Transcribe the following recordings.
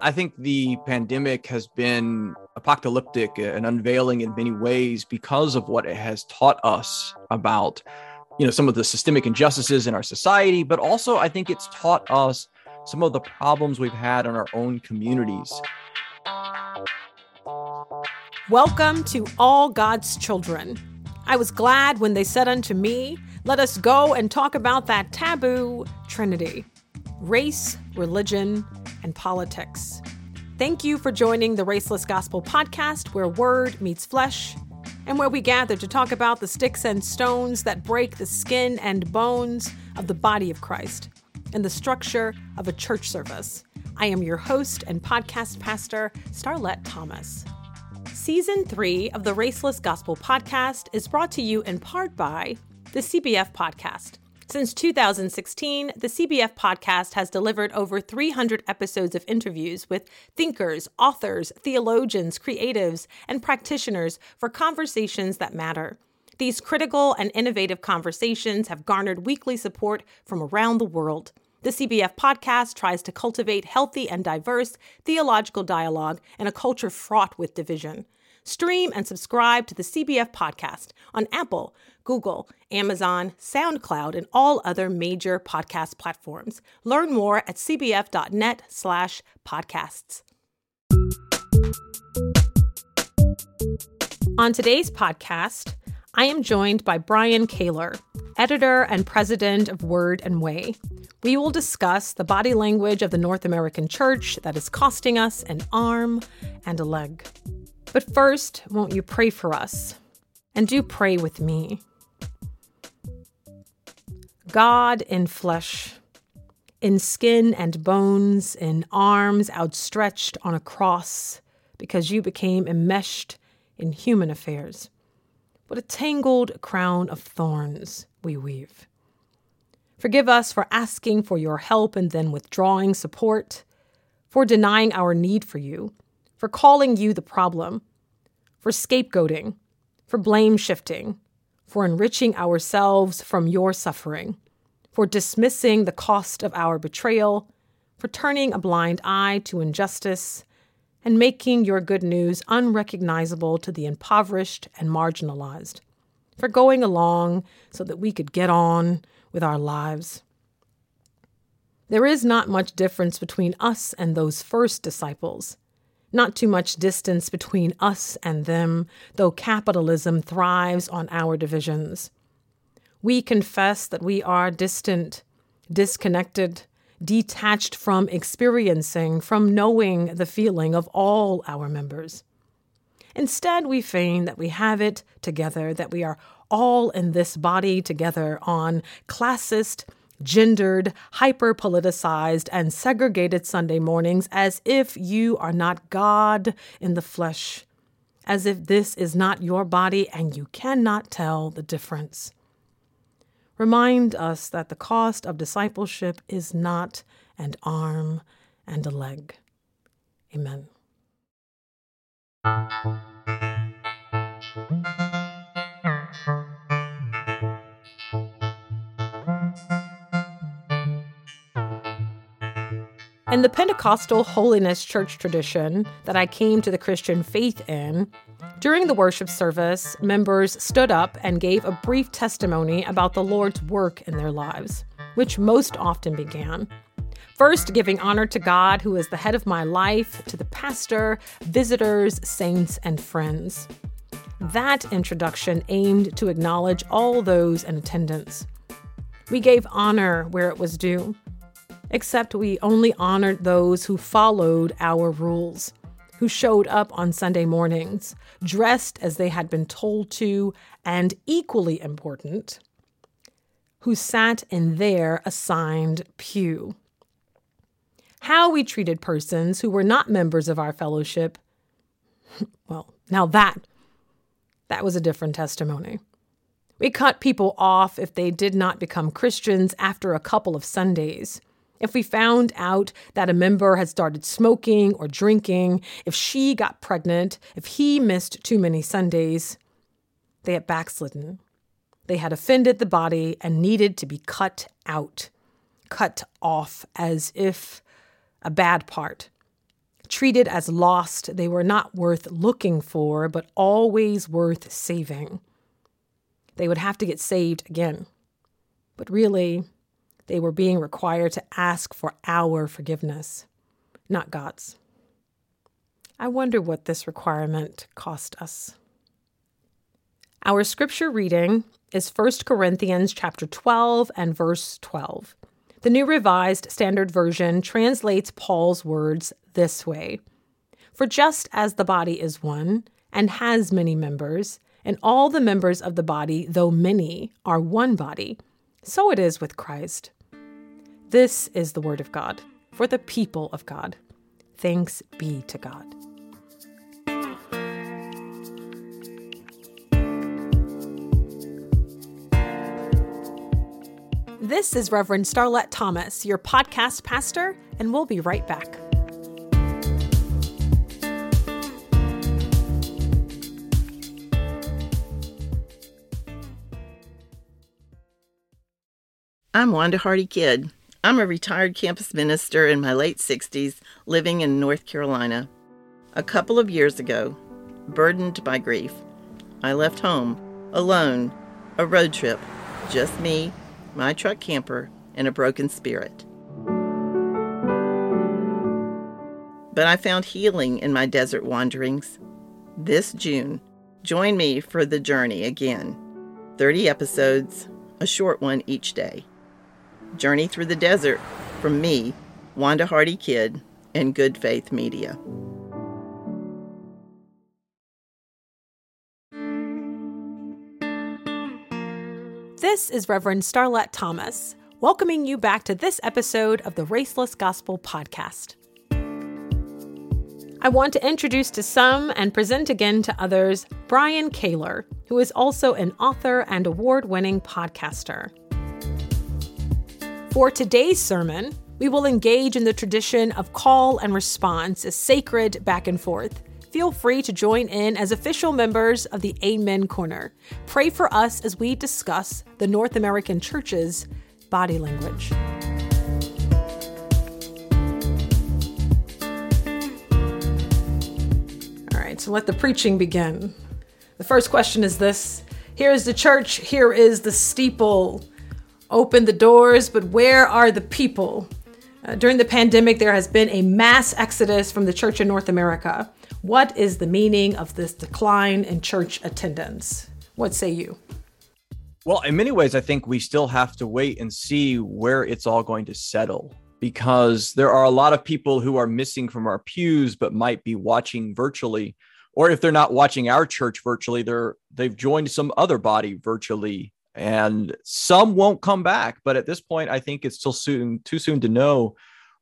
I think the pandemic has been apocalyptic and unveiling in many ways because of what it has taught us about you know some of the systemic injustices in our society but also i think it's taught us some of the problems we've had in our own communities. Welcome to all god's children. I was glad when they said unto me let us go and talk about that taboo trinity race religion and politics thank you for joining the raceless gospel podcast where word meets flesh and where we gather to talk about the sticks and stones that break the skin and bones of the body of Christ and the structure of a church service. I am your host and podcast pastor, Starlette Thomas. Season three of the Raceless Gospel Podcast is brought to you in part by the CBF Podcast. Since 2016, the CBF podcast has delivered over 300 episodes of interviews with thinkers, authors, theologians, creatives, and practitioners for conversations that matter. These critical and innovative conversations have garnered weekly support from around the world. The CBF podcast tries to cultivate healthy and diverse theological dialogue in a culture fraught with division. Stream and subscribe to the CBF podcast on Apple, Google, Amazon, SoundCloud, and all other major podcast platforms. Learn more at cbf.net slash podcasts. On today's podcast, I am joined by Brian Kaylor, editor and president of Word and Way. We will discuss the body language of the North American church that is costing us an arm and a leg. But first, won't you pray for us? And do pray with me. God in flesh, in skin and bones, in arms outstretched on a cross, because you became enmeshed in human affairs. What a tangled crown of thorns we weave. Forgive us for asking for your help and then withdrawing support, for denying our need for you, for calling you the problem, for scapegoating, for blame shifting, for enriching ourselves from your suffering, for dismissing the cost of our betrayal, for turning a blind eye to injustice, and making your good news unrecognizable to the impoverished and marginalized, for going along so that we could get on with our lives. There is not much difference between us and those first disciples. Not too much distance between us and them, though capitalism thrives on our divisions. We confess that we are distant, disconnected, detached from experiencing, from knowing the feeling of all our members. Instead, we feign that we have it together, that we are all in this body together on classist, gendered, hyper politicized, and segregated Sunday mornings as if you are not God in the flesh, as if this is not your body and you cannot tell the difference. Remind us that the cost of discipleship is not an arm and a leg. Amen. In the Pentecostal holiness church tradition that I came to the Christian faith in, during the worship service, members stood up and gave a brief testimony about the Lord's work in their lives, which most often began First, giving honor to God, who is the head of my life, to the pastor, visitors, saints, and friends. That introduction aimed to acknowledge all those in attendance. We gave honor where it was due except we only honored those who followed our rules, who showed up on Sunday mornings, dressed as they had been told to, and equally important, who sat in their assigned pew. How we treated persons who were not members of our fellowship, well, now that, that was a different testimony. We cut people off if they did not become Christians after a couple of Sundays. If we found out that a member had started smoking or drinking, if she got pregnant, if he missed too many Sundays, they had backslidden. They had offended the body and needed to be cut out, cut off as if a bad part. treated as lost. They were not worth looking for, but always worth saving. They would have to get saved again. But really, they were being required to ask for our forgiveness, not God's. I wonder what this requirement cost us. Our scripture reading is 1 Corinthians chapter 12 and verse 12. The New Revised Standard Version translates Paul's words this way For just as the body is one and has many members, and all the members of the body, though many, are one body, so it is with Christ. This is the word of God for the people of God. Thanks be to God. This is Reverend Starlette Thomas, your podcast pastor, and we'll be right back. I'm Wanda Hardy Kidd. I'm a retired campus minister in my late 60s living in North Carolina. A couple of years ago, burdened by grief, I left home alone, a road trip, just me, my truck camper, and a broken spirit. But I found healing in my desert wanderings. This June, join me for the journey again 30 episodes, a short one each day. Journey Through the Desert from me, Wanda Hardy Kidd, and Good Faith Media. This is Reverend Starlette Thomas, welcoming you back to this episode of the Raceless Gospel Podcast. I want to introduce to some and present again to others Brian Kaylor, who is also an author and award winning podcaster. For today's sermon, we will engage in the tradition of call and response, a sacred back and forth. Feel free to join in as official members of the Amen Corner. Pray for us as we discuss the North American Church's body language. All right, so let the preaching begin. The first question is this Here is the church, here is the steeple open the doors, but where are the people? Uh, during the pandemic, there has been a mass exodus from the church in North America. What is the meaning of this decline in church attendance? What say you? Well, in many ways, I think we still have to wait and see where it's all going to settle because there are a lot of people who are missing from our pews but might be watching virtually or if they're not watching our church virtually they're they've joined some other body virtually and some won't come back. But at this point, I think it's still soon too soon to know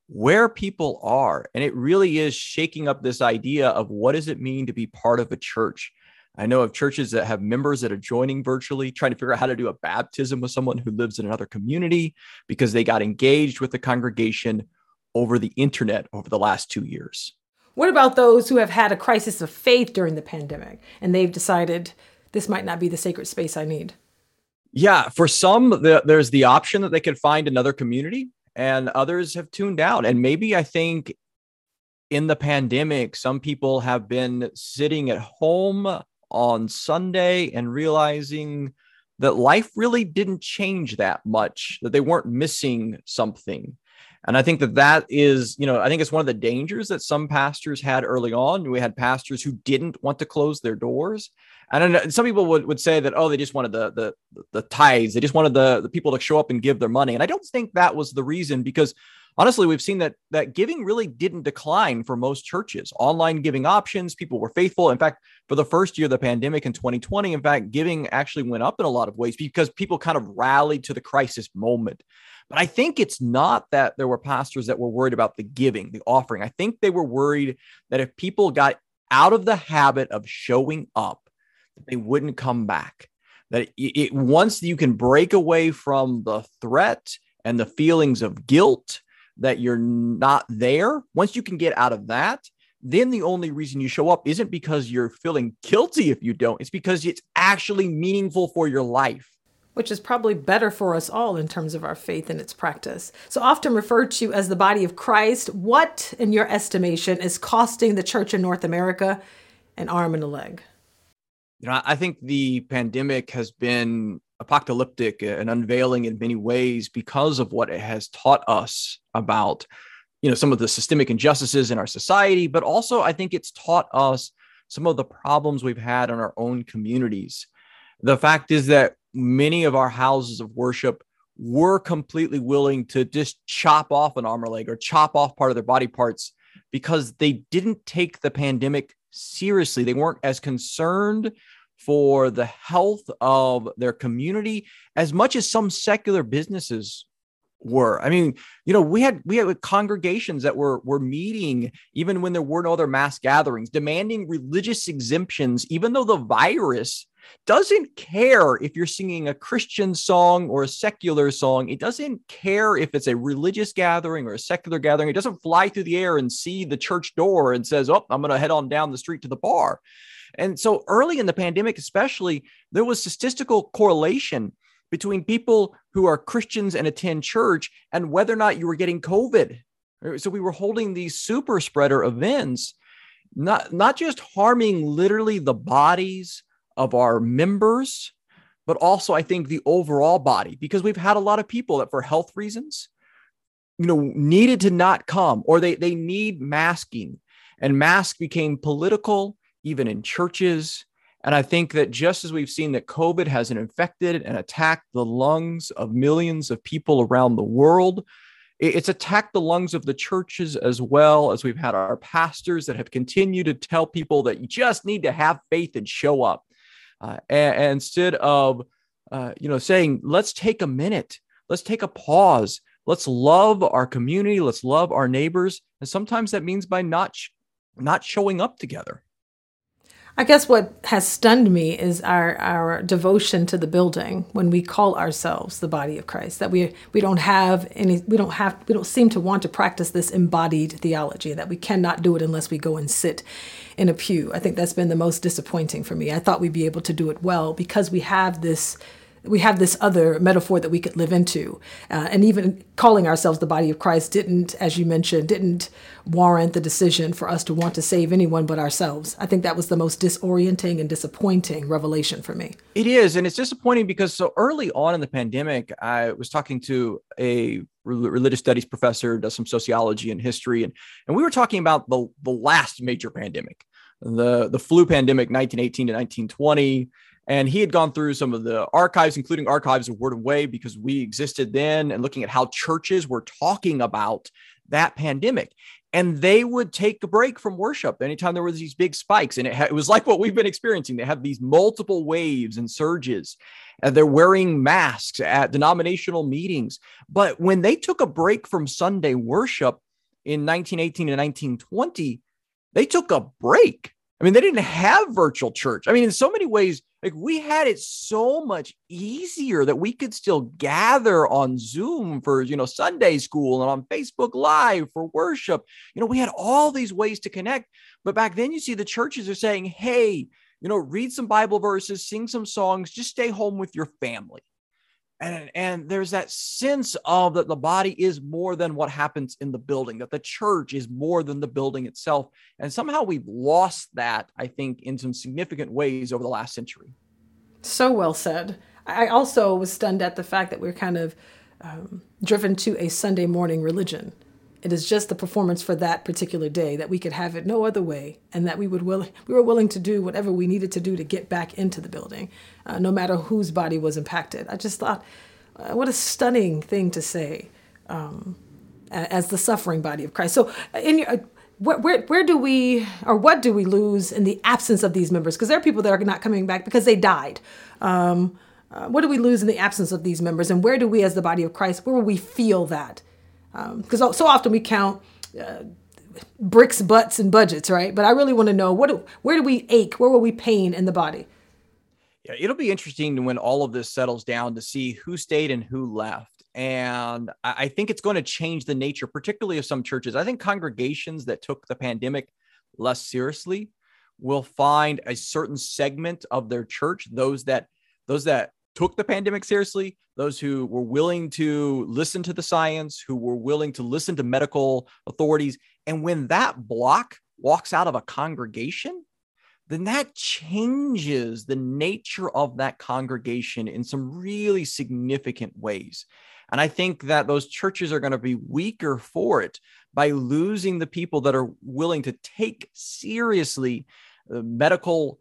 where people are, and it really is shaking up this idea of what does it mean to be part of a church. I know of churches that have members that are joining virtually, trying to figure out how to do a baptism with someone who lives in another community because they got engaged with the congregation over the internet over the last two years. What about those who have had a crisis of faith during the pandemic and they've decided this might not be the sacred space I need? Yeah, for some, the, there's the option that they could find another community, and others have tuned out. And maybe I think in the pandemic, some people have been sitting at home on Sunday and realizing that life really didn't change that much, that they weren't missing something. And I think that that is, you know, I think it's one of the dangers that some pastors had early on. We had pastors who didn't want to close their doors. And. Some people would, would say that, oh, they just wanted the, the, the tithes. They just wanted the, the people to show up and give their money. And I don't think that was the reason because honestly, we've seen that that giving really didn't decline for most churches. Online giving options, people were faithful. In fact, for the first year of the pandemic in 2020, in fact, giving actually went up in a lot of ways because people kind of rallied to the crisis moment. But I think it's not that there were pastors that were worried about the giving, the offering. I think they were worried that if people got out of the habit of showing up, they wouldn't come back. That it, it, once you can break away from the threat and the feelings of guilt that you're not there, once you can get out of that, then the only reason you show up isn't because you're feeling guilty if you don't. It's because it's actually meaningful for your life. which is probably better for us all in terms of our faith and its practice. So often referred to as the body of Christ, what, in your estimation, is costing the church in North America an arm and a leg? You know, I think the pandemic has been apocalyptic and unveiling in many ways because of what it has taught us about you know some of the systemic injustices in our society but also i think it's taught us some of the problems we've had in our own communities. The fact is that many of our houses of worship were completely willing to just chop off an arm or leg or chop off part of their body parts because they didn't take the pandemic seriously. They weren't as concerned for the health of their community as much as some secular businesses were. I mean, you know, we had we had congregations that were were meeting even when there were no other mass gatherings, demanding religious exemptions, even though the virus doesn't care if you're singing a Christian song or a secular song. It doesn't care if it's a religious gathering or a secular gathering. It doesn't fly through the air and see the church door and says, "Oh, I'm going to head on down the street to the bar." And so early in the pandemic, especially, there was statistical correlation between people who are Christians and attend church and whether or not you were getting COVID. So we were holding these super spreader events, not, not just harming literally the bodies of our members, but also I think the overall body, because we've had a lot of people that for health reasons, you know, needed to not come or they, they need masking and mask became political even in churches. And I think that just as we've seen that COVID has infected and attacked the lungs of millions of people around the world, it's attacked the lungs of the churches as well as we've had our pastors that have continued to tell people that you just need to have faith and show up. Uh, and, and, instead of, uh, you know, saying, let's take a minute, let's take a pause, let's love our community, let's love our neighbors. And sometimes that means by not, not showing up together. I guess what has stunned me is our, our devotion to the building when we call ourselves the body of Christ. That we we don't have any we don't have we don't seem to want to practice this embodied theology. That we cannot do it unless we go and sit in a pew. I think that's been the most disappointing for me. I thought we'd be able to do it well because we have this we have this other metaphor that we could live into. Uh, and even calling ourselves the body of Christ didn't, as you mentioned, didn't warrant the decision for us to want to save anyone but ourselves. I think that was the most disorienting and disappointing revelation for me. It is. And it's disappointing because so early on in the pandemic, I was talking to a religious studies professor, does some sociology and history. And, and we were talking about the, the last major pandemic, the, the flu pandemic, 1918 to 1920 and he had gone through some of the archives, including archives of Word and Way, because we existed then, and looking at how churches were talking about that pandemic. And they would take a break from worship anytime there were these big spikes. And it, ha- it was like what we've been experiencing. They have these multiple waves and surges, and they're wearing masks at denominational meetings. But when they took a break from Sunday worship in 1918 and 1920, they took a break. I mean, they didn't have virtual church. I mean, in so many ways, like we had it so much easier that we could still gather on Zoom for, you know, Sunday school and on Facebook Live for worship. You know, we had all these ways to connect. But back then, you see the churches are saying, hey, you know, read some Bible verses, sing some songs, just stay home with your family and and there's that sense of that the body is more than what happens in the building that the church is more than the building itself. And somehow we've lost that i think in some significant ways over the last century. So well said. I also was stunned at the fact that we're kind of um, driven to a sunday morning religion it is just the performance for that particular day that we could have it no other way, and that we would will we were willing to do whatever we needed to do to get back into the building, uh, no matter whose body was impacted. I just thought, uh, what a stunning thing to say, um, as the suffering body of Christ. So, uh, in your uh, where, where, where do we or what do we lose in the absence of these members? Because there are people that are not coming back because they died. Um, uh, what do we lose in the absence of these members, and where do we, as the body of Christ, where will we feel that? Because um, so often we count uh, bricks, butts, and budgets, right? But I really want to know what do, where do we ache? Where will we pain in the body? Yeah, it'll be interesting when all of this settles down to see who stayed and who left. And I think it's going to change the nature, particularly of some churches. I think congregations that took the pandemic less seriously will find a certain segment of their church, those that those that took the pandemic seriously, those who were willing to listen to the science, who were willing to listen to medical authorities. And when that block walks out of a congregation, then that changes the nature of that congregation in some really significant ways. And I think that those churches are going to be weaker for it by losing the people that are willing to take seriously the medical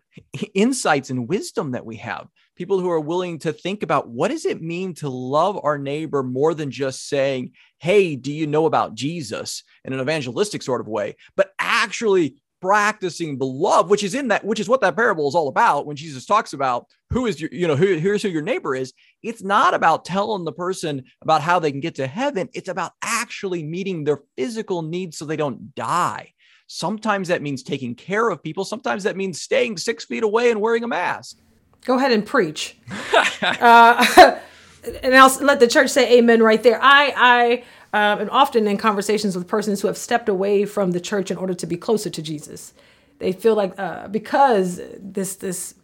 insights and wisdom that we have. People who are willing to think about what does it mean to love our neighbor more than just saying, "Hey, do you know about Jesus?" in an evangelistic sort of way, but actually practicing the love, which is in that, which is what that parable is all about. When Jesus talks about who is your, you know, who, here's who your neighbor is, it's not about telling the person about how they can get to heaven. It's about actually meeting their physical needs so they don't die. Sometimes that means taking care of people. Sometimes that means staying six feet away and wearing a mask. Go ahead and preach. uh, and I'll let the church say amen right there. I, I, um, and often in conversations with persons who have stepped away from the church in order to be closer to Jesus. They feel like uh, because this this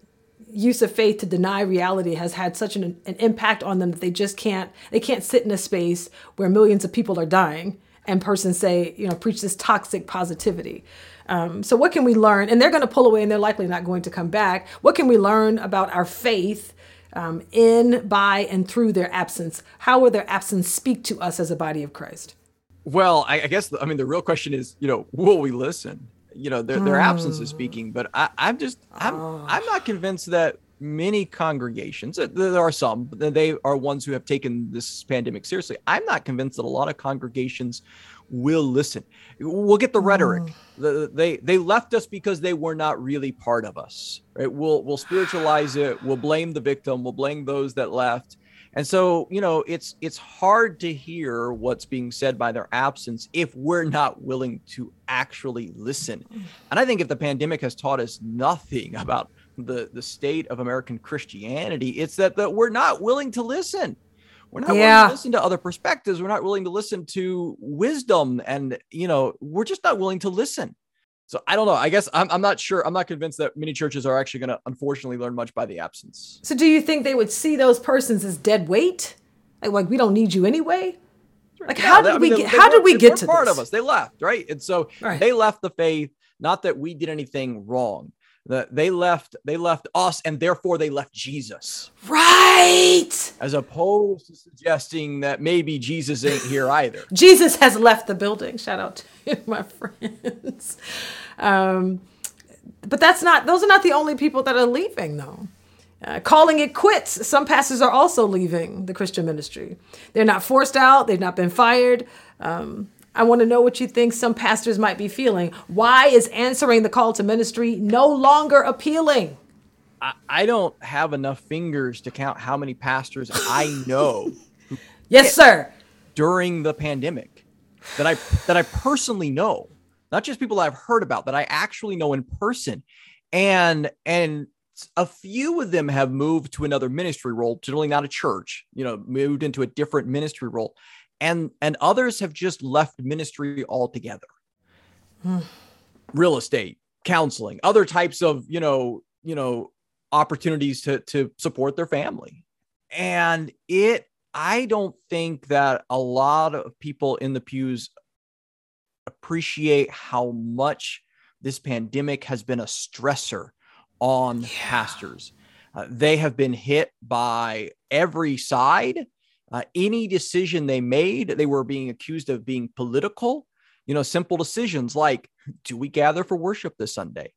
use of faith to deny reality has had such an, an impact on them that they just can't they can't sit in a space where millions of people are dying and persons say you know preach this toxic positivity. Um, so what can we learn? And they're going to pull away and they're likely not going to come back. What can we learn about our faith? um, in, by, and through their absence? How will their absence speak to us as a body of Christ? Well, I, I guess I mean the real question is, you know, will we listen? You know, their, their absence is speaking, but I, I'm just I'm oh. I'm not convinced that many congregations there are some but they are ones who have taken this pandemic seriously i'm not convinced that a lot of congregations will listen. We'll get the rhetoric. Mm. The, they they left us because they were not really part of us. Right? We'll we'll spiritualize it. We'll blame the victim. We'll blame those that left. And so, you know, it's it's hard to hear what's being said by their absence if we're not willing to actually listen. Mm. And I think if the pandemic has taught us nothing about the the state of American Christianity, it's that that we're not willing to listen. We're not yeah. willing to listen to other perspectives. We're not willing to listen to wisdom. And, you know, we're just not willing to listen. So I don't know. I guess I'm, I'm not sure. I'm not convinced that many churches are actually going to unfortunately learn much by the absence. So do you think they would see those persons as dead weight? Like, like we don't need you anyway? Like, yeah, how did I mean, we get, how did we get to part this? of us? They left, right? And so right. they left the faith, not that we did anything wrong that they left they left us and therefore they left jesus right as opposed to suggesting that maybe jesus ain't here either jesus has left the building shout out to my friends um, but that's not those are not the only people that are leaving though uh, calling it quits. Some pastors are also leaving the Christian ministry. They're not forced out, they've not been fired. Um, I want to know what you think some pastors might be feeling. Why is answering the call to ministry no longer appealing? I, I don't have enough fingers to count how many pastors I know. yes, sir. During the pandemic, that I that I personally know, not just people I've heard about, that I actually know in person, and and a few of them have moved to another ministry role, generally not a church, you know, moved into a different ministry role and and others have just left ministry altogether hmm. real estate counseling other types of you know you know opportunities to to support their family and it i don't think that a lot of people in the pews appreciate how much this pandemic has been a stressor on yeah. pastors uh, they have been hit by every side uh, any decision they made, they were being accused of being political. You know, simple decisions like do we gather for worship this Sunday?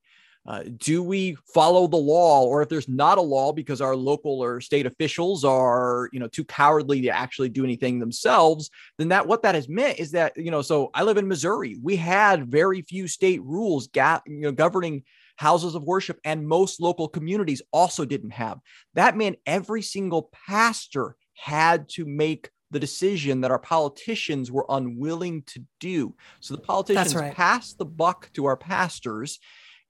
Uh, do we follow the law or if there's not a law because our local or state officials are you know too cowardly to actually do anything themselves then that what that has meant is that you know so i live in missouri we had very few state rules ga- you know governing houses of worship and most local communities also didn't have that meant every single pastor had to make the decision that our politicians were unwilling to do. So the politicians right. passed the buck to our pastors,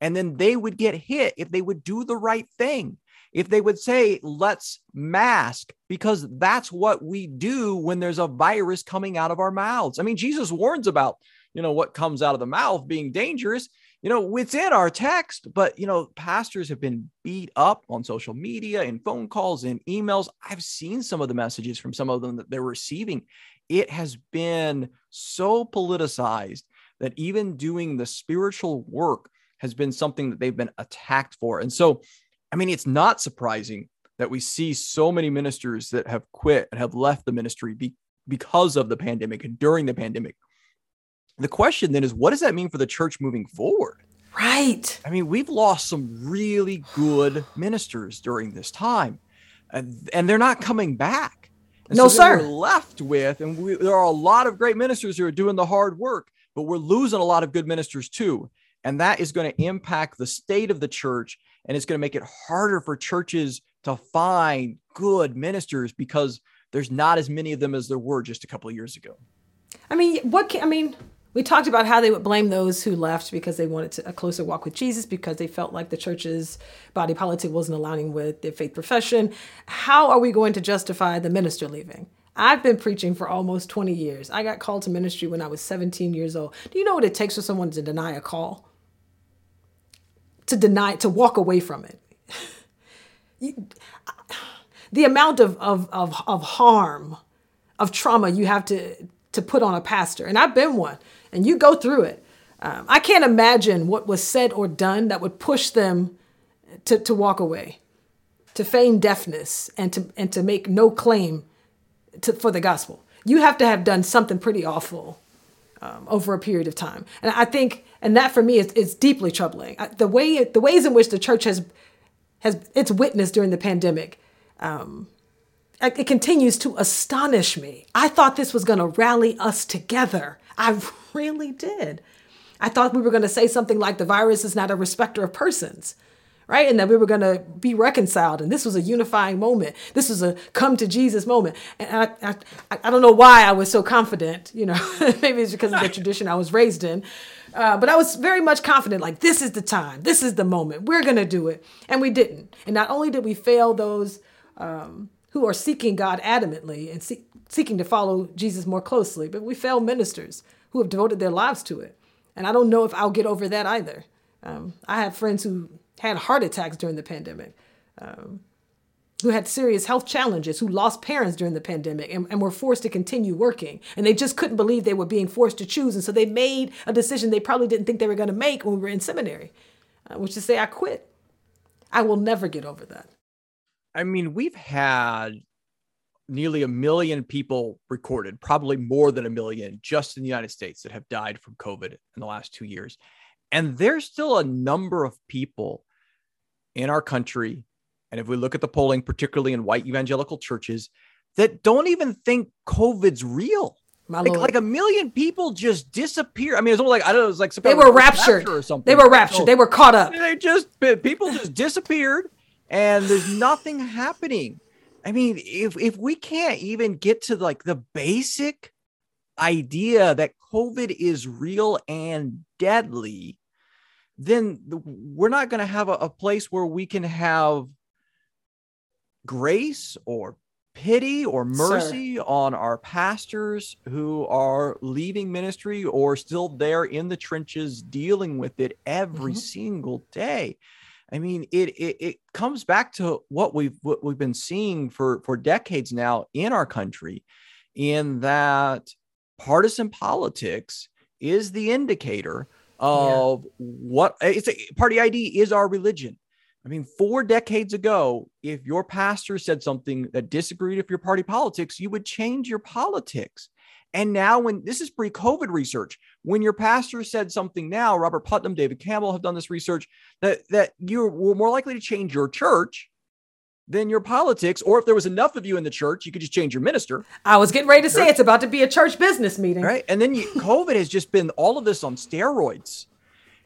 and then they would get hit if they would do the right thing. If they would say, let's mask, because that's what we do when there's a virus coming out of our mouths. I mean, Jesus warns about, you know, what comes out of the mouth being dangerous. You know, it's in our text, but, you know, pastors have been beat up on social media and phone calls and emails. I've seen some of the messages from some of them that they're receiving. It has been so politicized that even doing the spiritual work has been something that they've been attacked for. And so, I mean, it's not surprising that we see so many ministers that have quit and have left the ministry be, because of the pandemic and during the pandemic. The question then is what does that mean for the church moving forward? Right. I mean, we've lost some really good ministers during this time, and, and they're not coming back. And no, so sir. We're left with, and we, there are a lot of great ministers who are doing the hard work, but we're losing a lot of good ministers too. And that is going to impact the state of the church, and it's going to make it harder for churches to find good ministers because there's not as many of them as there were just a couple of years ago. I mean, what can, I mean, we talked about how they would blame those who left because they wanted to, a closer walk with Jesus because they felt like the church's body politic wasn't aligning with their faith profession. How are we going to justify the minister leaving? I've been preaching for almost 20 years. I got called to ministry when I was 17 years old. Do you know what it takes for someone to deny a call? To deny, to walk away from it. the amount of, of, of, of harm, of trauma you have to, to put on a pastor, and I've been one and you go through it. Um, I can't imagine what was said or done that would push them to, to walk away, to feign deafness, and to and to make no claim to, for the gospel. You have to have done something pretty awful um, over a period of time, and I think, and that for me is, is deeply troubling. I, the way the ways in which the church has has its witness during the pandemic. Um, it continues to astonish me. I thought this was going to rally us together. I really did. I thought we were going to say something like the virus is not a respecter of persons, right? And that we were going to be reconciled. And this was a unifying moment. This was a come to Jesus moment. And I, I, I don't know why I was so confident, you know, maybe it's because of the tradition I was raised in. Uh, but I was very much confident, like, this is the time, this is the moment, we're going to do it. And we didn't. And not only did we fail those um, who are seeking God adamantly and see- seeking to follow Jesus more closely, but we fail ministers who have devoted their lives to it. And I don't know if I'll get over that either. Um, I have friends who had heart attacks during the pandemic, um, who had serious health challenges, who lost parents during the pandemic and, and, were forced to continue working. And they just couldn't believe they were being forced to choose. And so they made a decision they probably didn't think they were going to make when we were in seminary, uh, which is to say, I quit. I will never get over that. I mean, we've had nearly a million people recorded, probably more than a million just in the United States that have died from COVID in the last two years. And there's still a number of people in our country. And if we look at the polling, particularly in white evangelical churches, that don't even think COVID's real. Like, like, a million people just disappear. I mean, it's almost like I don't know. It was like they were raptured or something. They were raptured. So, they were caught up. They just people just disappeared, and there's nothing happening. I mean, if if we can't even get to like the basic idea that COVID is real and deadly, then we're not going to have a, a place where we can have grace or pity or mercy Sir. on our pastors who are leaving ministry or still there in the trenches dealing with it every mm-hmm. single day. I mean, it, it, it comes back to what we've what we've been seeing for for decades now in our country, in that partisan politics is the indicator of yeah. what it's a party ID is our religion. I mean, four decades ago, if your pastor said something that disagreed with your party politics, you would change your politics. And now, when this is pre COVID research, when your pastor said something now, Robert Putnam, David Campbell have done this research that, that you were more likely to change your church than your politics. Or if there was enough of you in the church, you could just change your minister. I was getting ready to say it's about to be a church business meeting. Right. And then you, COVID has just been all of this on steroids.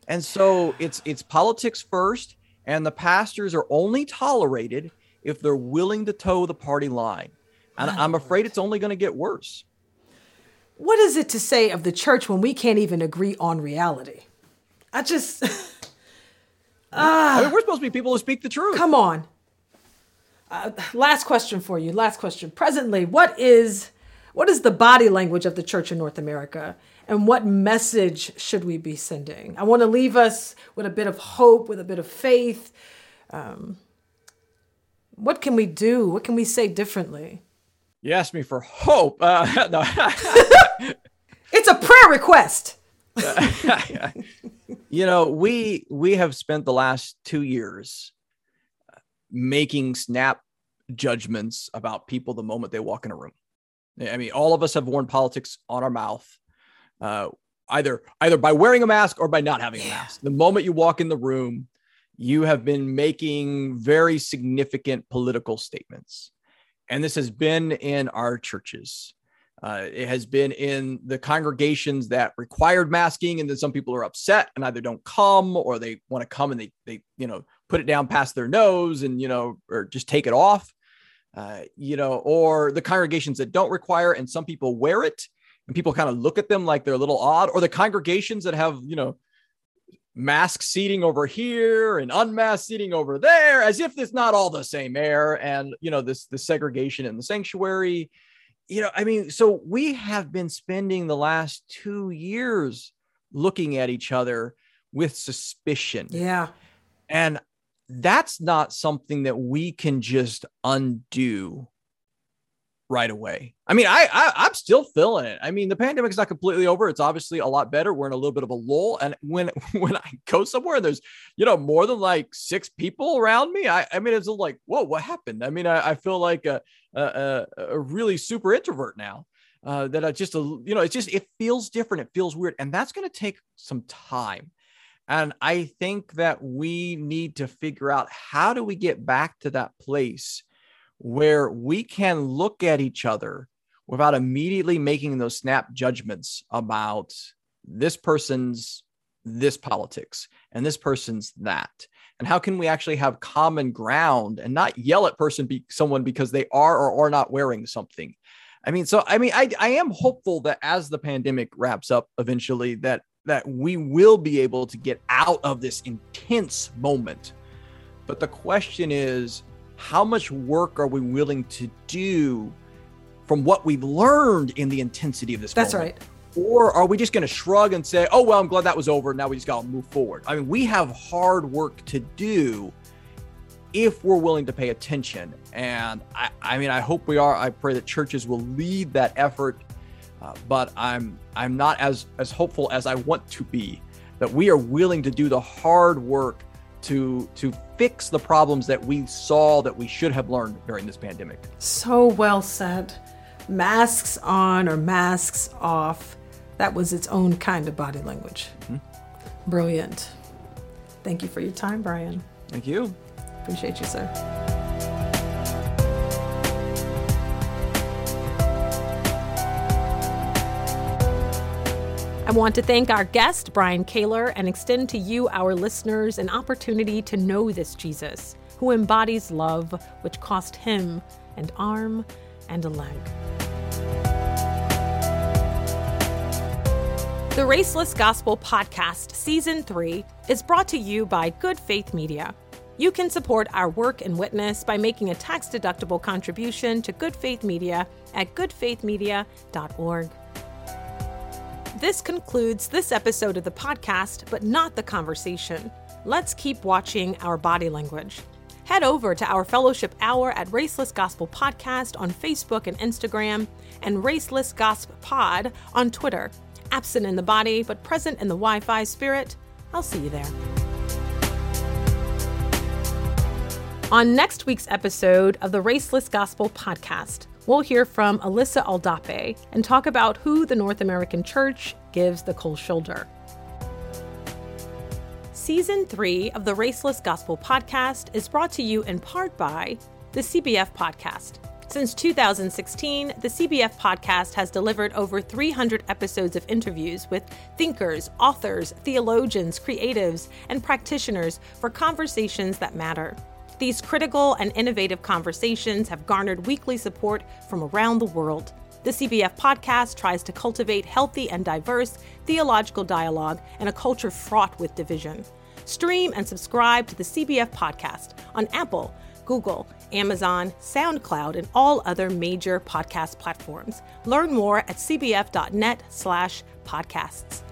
And so it's it's politics first, and the pastors are only tolerated if they're willing to toe the party line. And I'm afraid it's only going to get worse what is it to say of the church when we can't even agree on reality? I just. uh, I mean, we're supposed to be people who speak the truth. Come on. Uh, last question for you. Last question. Presently, what is what is the body language of the church in North America? And what message should we be sending? I want to leave us with a bit of hope, with a bit of faith. Um, what can we do? What can we say differently? You asked me for hope. Uh, no. it's a prayer request. you know, we we have spent the last two years making snap judgments about people the moment they walk in a room. I mean, all of us have worn politics on our mouth, uh, either either by wearing a mask or by not having a mask. The moment you walk in the room, you have been making very significant political statements, and this has been in our churches. Uh, it has been in the congregations that required masking, and then some people are upset and either don't come or they want to come and they they you know put it down past their nose and you know or just take it off. Uh, you know, or the congregations that don't require and some people wear it and people kind of look at them like they're a little odd, or the congregations that have you know mask seating over here and unmasked seating over there, as if it's not all the same air, and you know this the segregation in the sanctuary you know, I mean, so we have been spending the last two years looking at each other with suspicion. Yeah. And that's not something that we can just undo right away. I mean, I, I am still feeling it. I mean, the pandemic's not completely over. It's obviously a lot better. We're in a little bit of a lull. And when when I go somewhere and there's you know more than like six people around me, I I mean it's like whoa, what happened? I mean, I, I feel like a, a a really super introvert now. Uh, that I just you know it's just it feels different. It feels weird, and that's going to take some time. And I think that we need to figure out how do we get back to that place where we can look at each other without immediately making those snap judgments about this person's this politics and this person's that. And how can we actually have common ground and not yell at person be someone because they are or are not wearing something? I mean so i mean i, I am hopeful that as the pandemic wraps up eventually that that we will be able to get out of this intense moment. But the question is how much work are we willing to do from what we've learned in the intensity of this that's moment? right. Or are we just going to shrug and say oh well i'm glad that was over. Now we just got to move forward. I mean we have hard work to do if we're willing to pay attention. And i, I mean i hope we are. I pray that churches will lead that effort. Uh, but i'm i'm not as as hopeful as i want to be that we are willing to do the hard work to to fix the problems that we saw that we should have learned during this pandemic. So well said. Masks on or masks off. That was its own kind of body language. Mm-hmm. Brilliant. Thank you for your time, Brian. Thank you. Appreciate you, sir. Want to thank our guest, Brian Kaylor, and extend to you, our listeners, an opportunity to know this Jesus who embodies love, which cost him an arm and a leg. The Raceless Gospel Podcast, Season 3, is brought to you by Good Faith Media. You can support our work and witness by making a tax deductible contribution to Good Faith Media at goodfaithmedia.org. This concludes this episode of the podcast, but not the conversation. Let's keep watching our body language. Head over to our fellowship hour at Raceless Gospel Podcast on Facebook and Instagram, and Raceless Gospel Pod on Twitter. Absent in the body, but present in the Wi Fi spirit. I'll see you there. On next week's episode of the Raceless Gospel Podcast, we'll hear from Alyssa Aldape and talk about who the North American Church gives the cold shoulder. Season 3 of the Raceless Gospel Podcast is brought to you in part by the CBF Podcast. Since 2016, the CBF podcast has delivered over 300 episodes of interviews with thinkers, authors, theologians, creatives, and practitioners for conversations that matter. These critical and innovative conversations have garnered weekly support from around the world. The CBF podcast tries to cultivate healthy and diverse theological dialogue in a culture fraught with division. Stream and subscribe to the CBF podcast on Apple, Google, Amazon, SoundCloud, and all other major podcast platforms. Learn more at cbf.net slash podcasts.